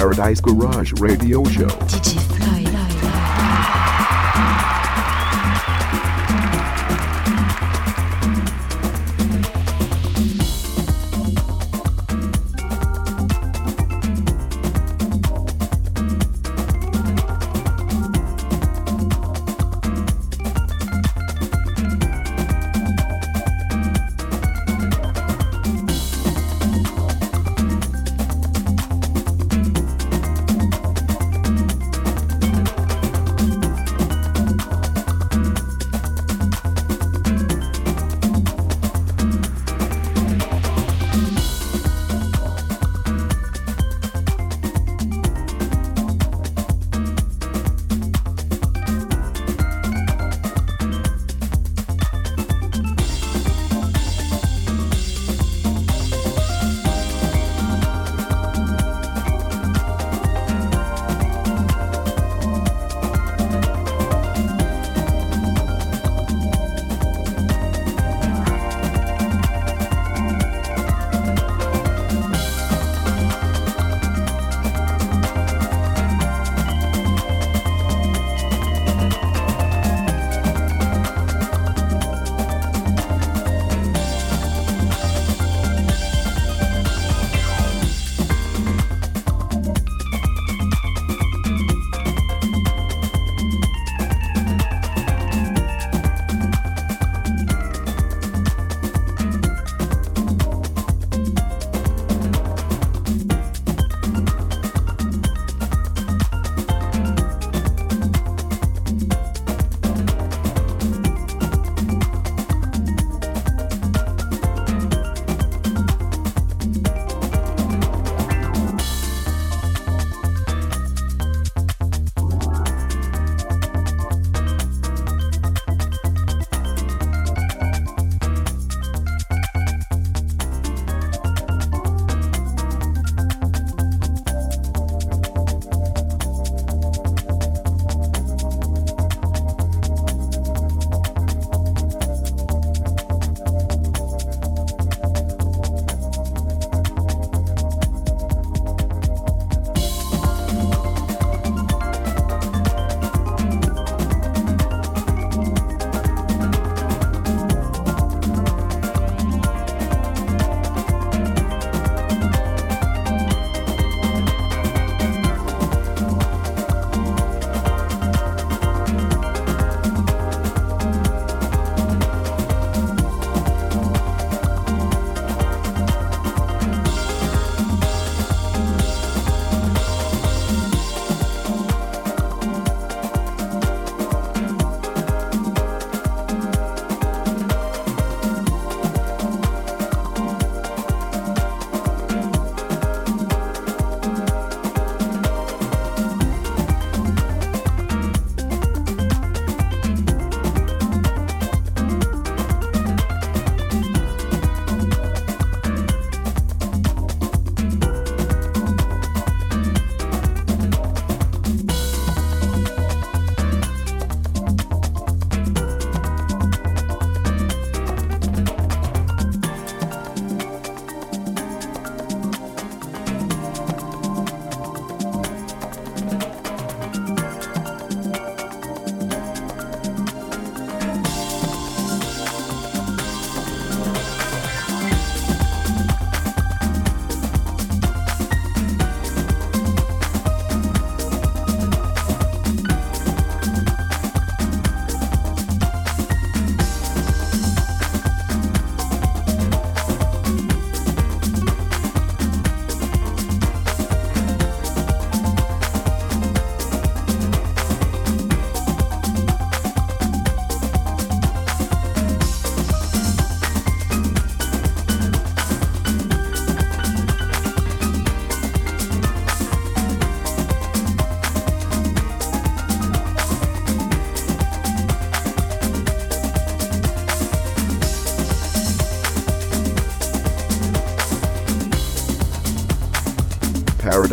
Paradise Garage Radio Show.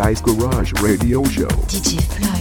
Paradise Garage Radio Show. DJ Fly.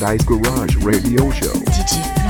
Paradise Garage Radio Show. DJ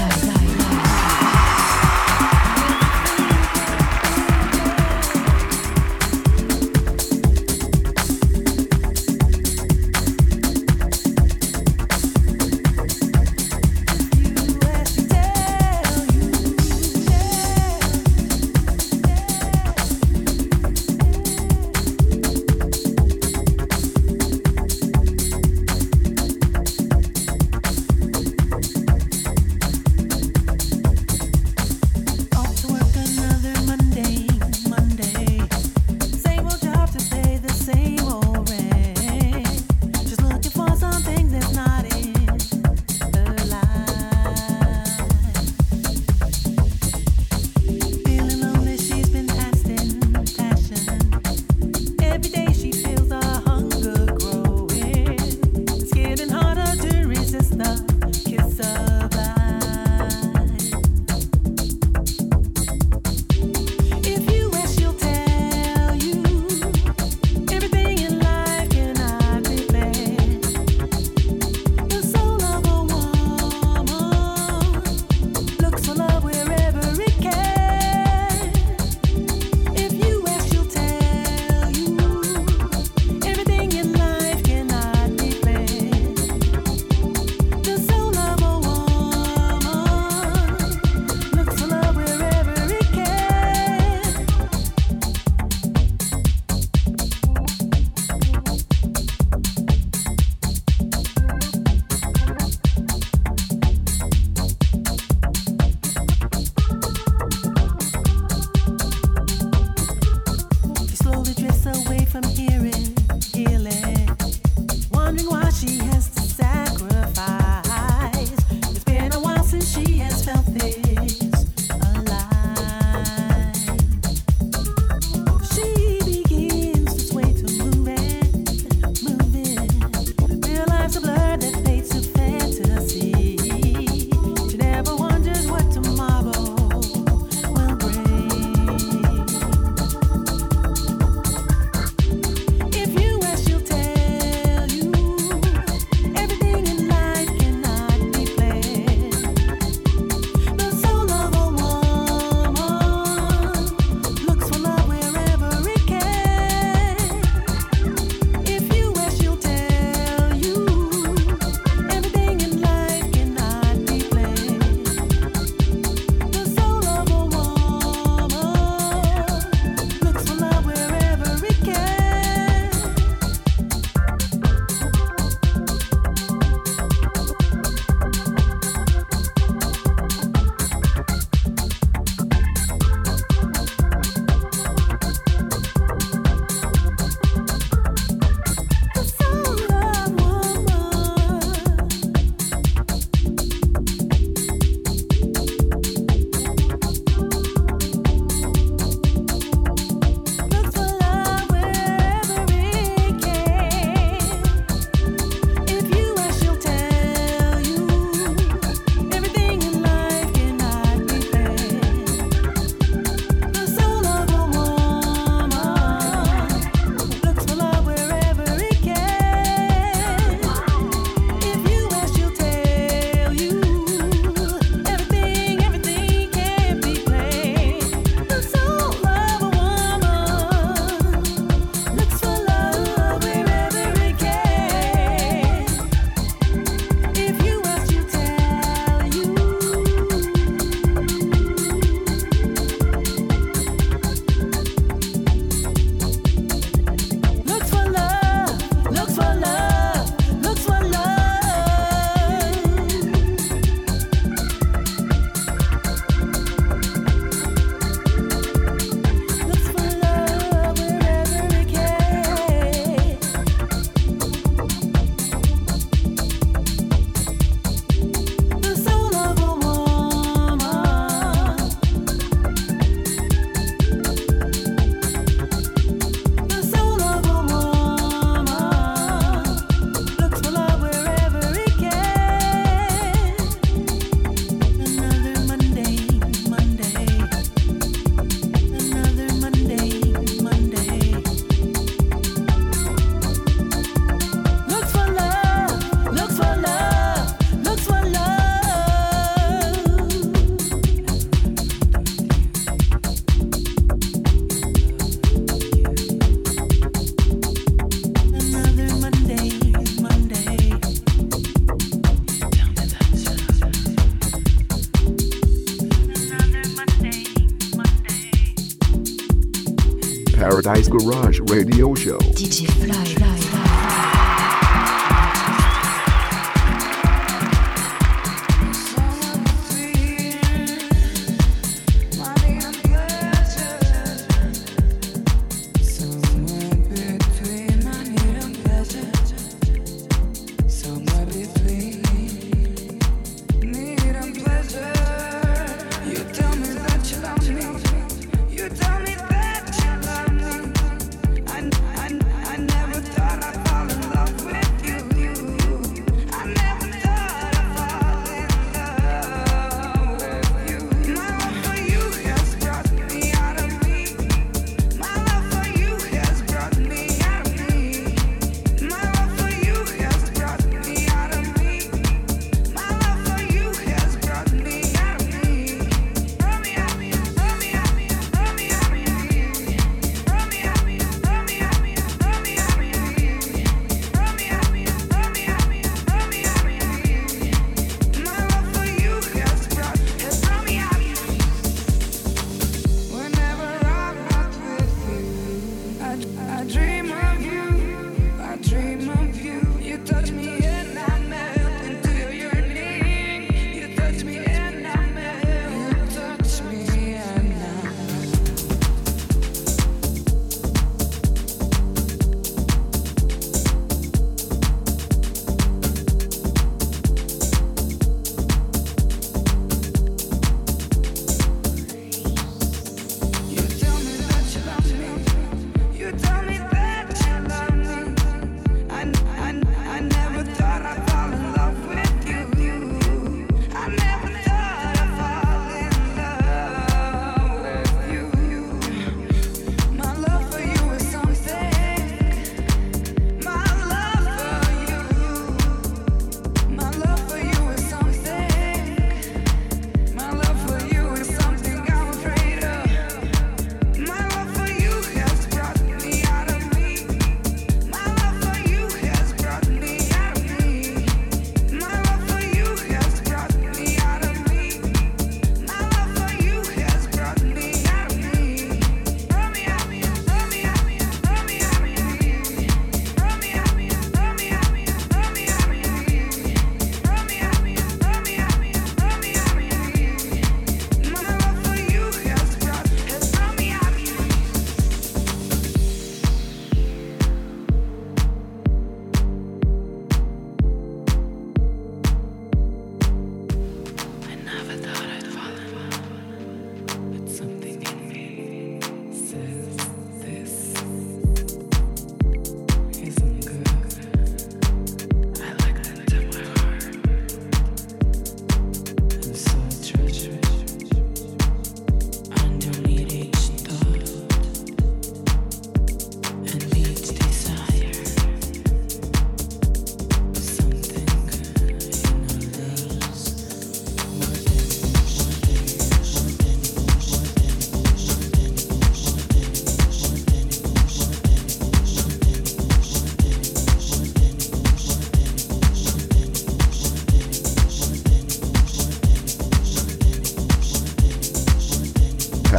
Paradise Garage Radio Show. DJ Fly. Fly.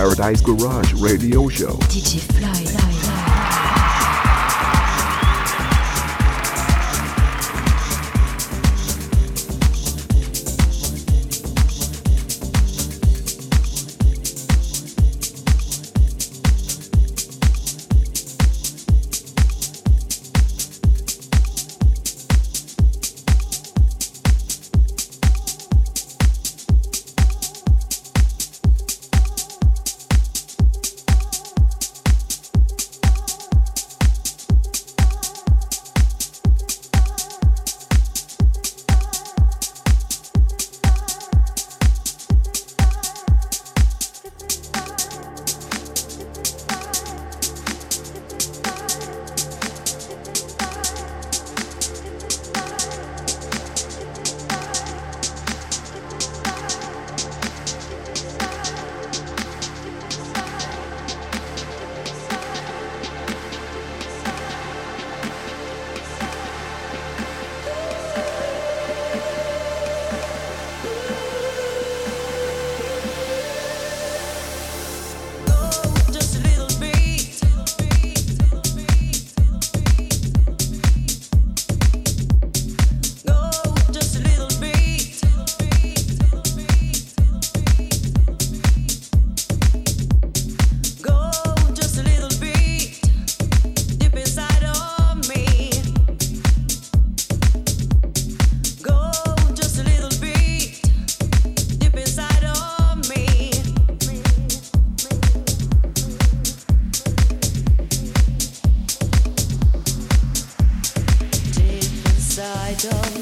Paradise Garage Radio Show. DJ Fly. door.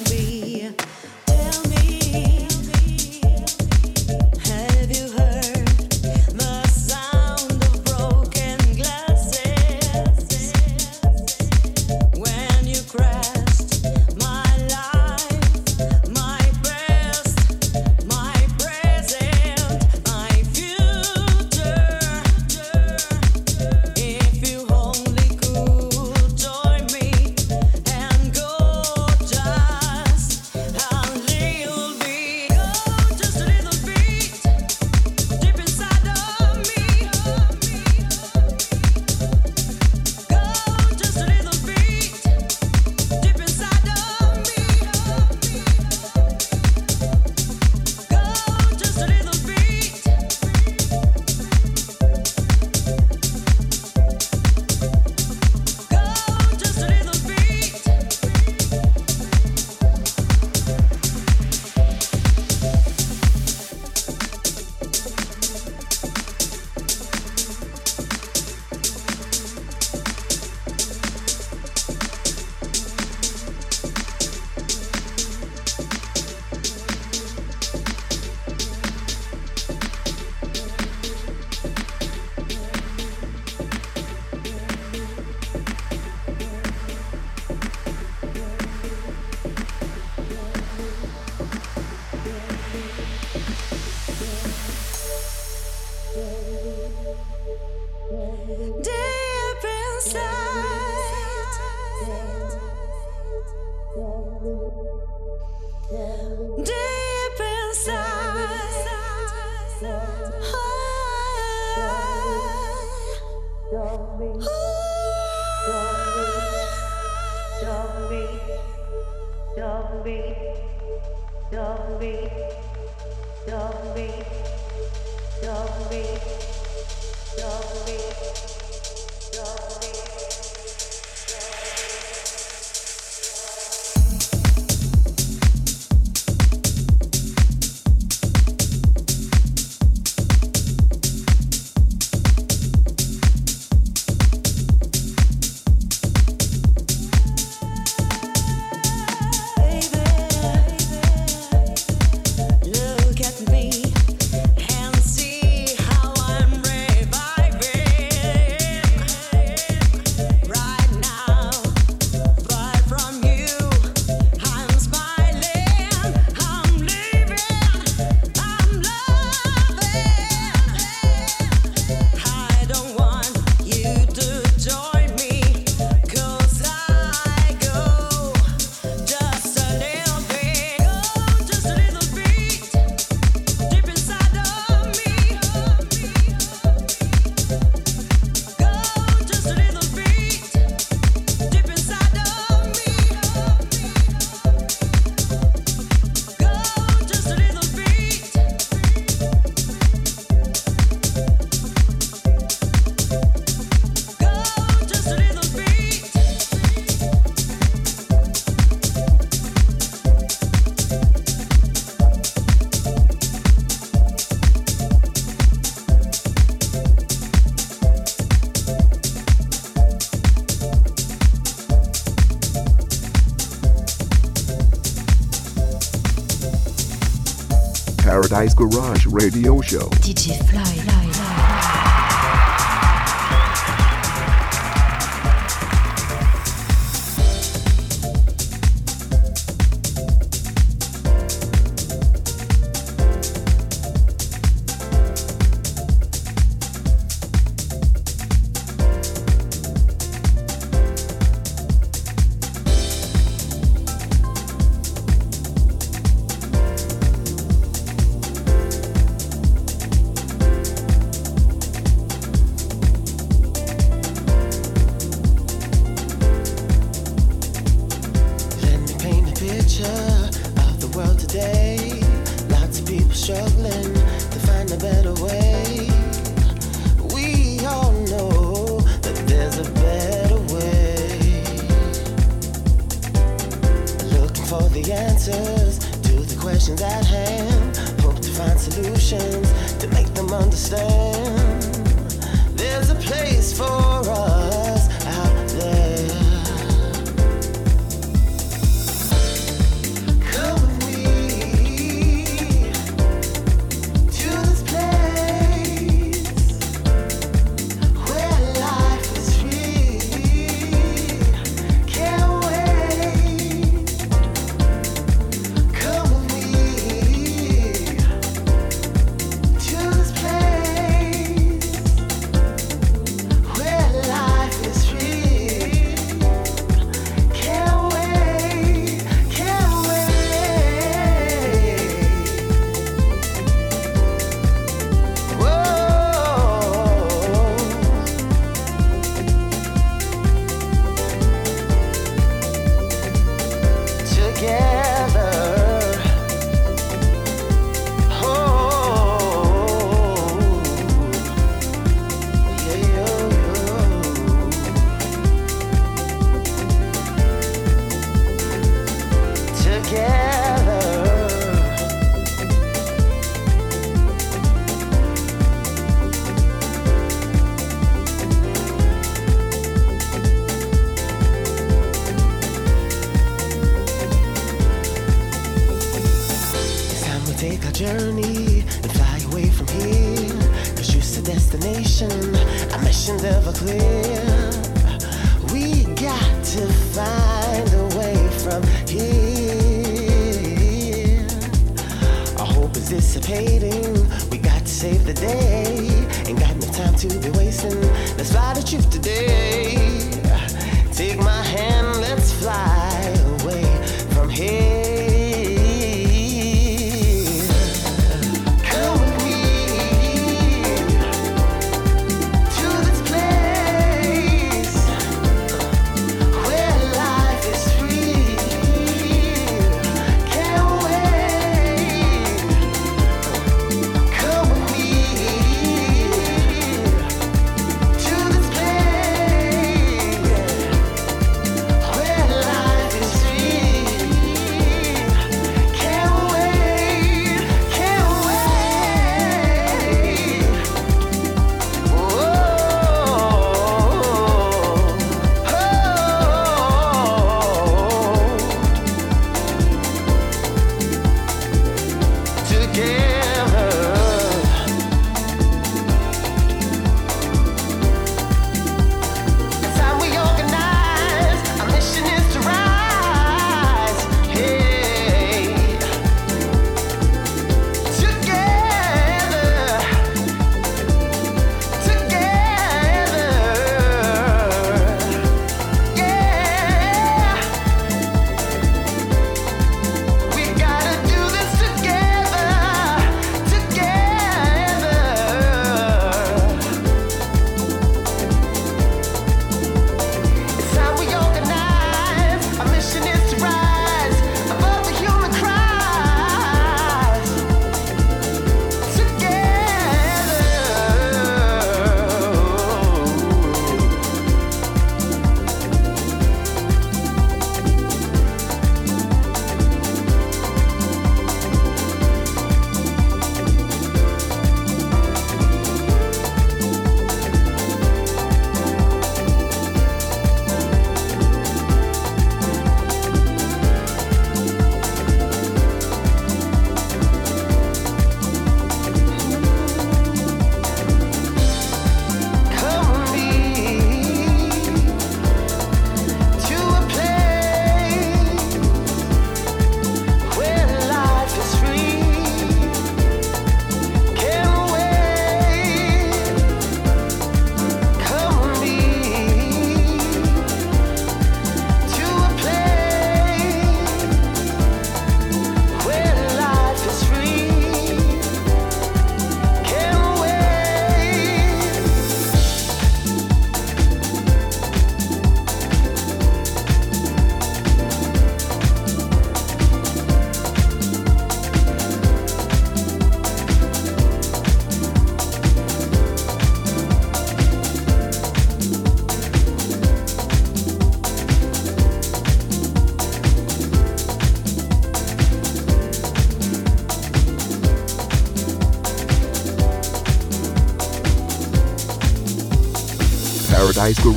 Don't be, don't be, don't be. Garage Radio Show. DJ Fly. Fly.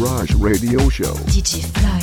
Garage Radio Show. DJ Fly.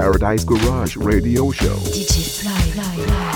Paradise Garage Radio Show. DJ Fly. Fly. Fly.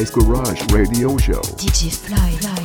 Paradise Garage Radio Show. DJ fly.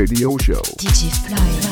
Radio Show.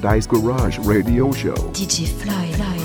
Paradise Garage Radio Show. DJ Fly. Fly.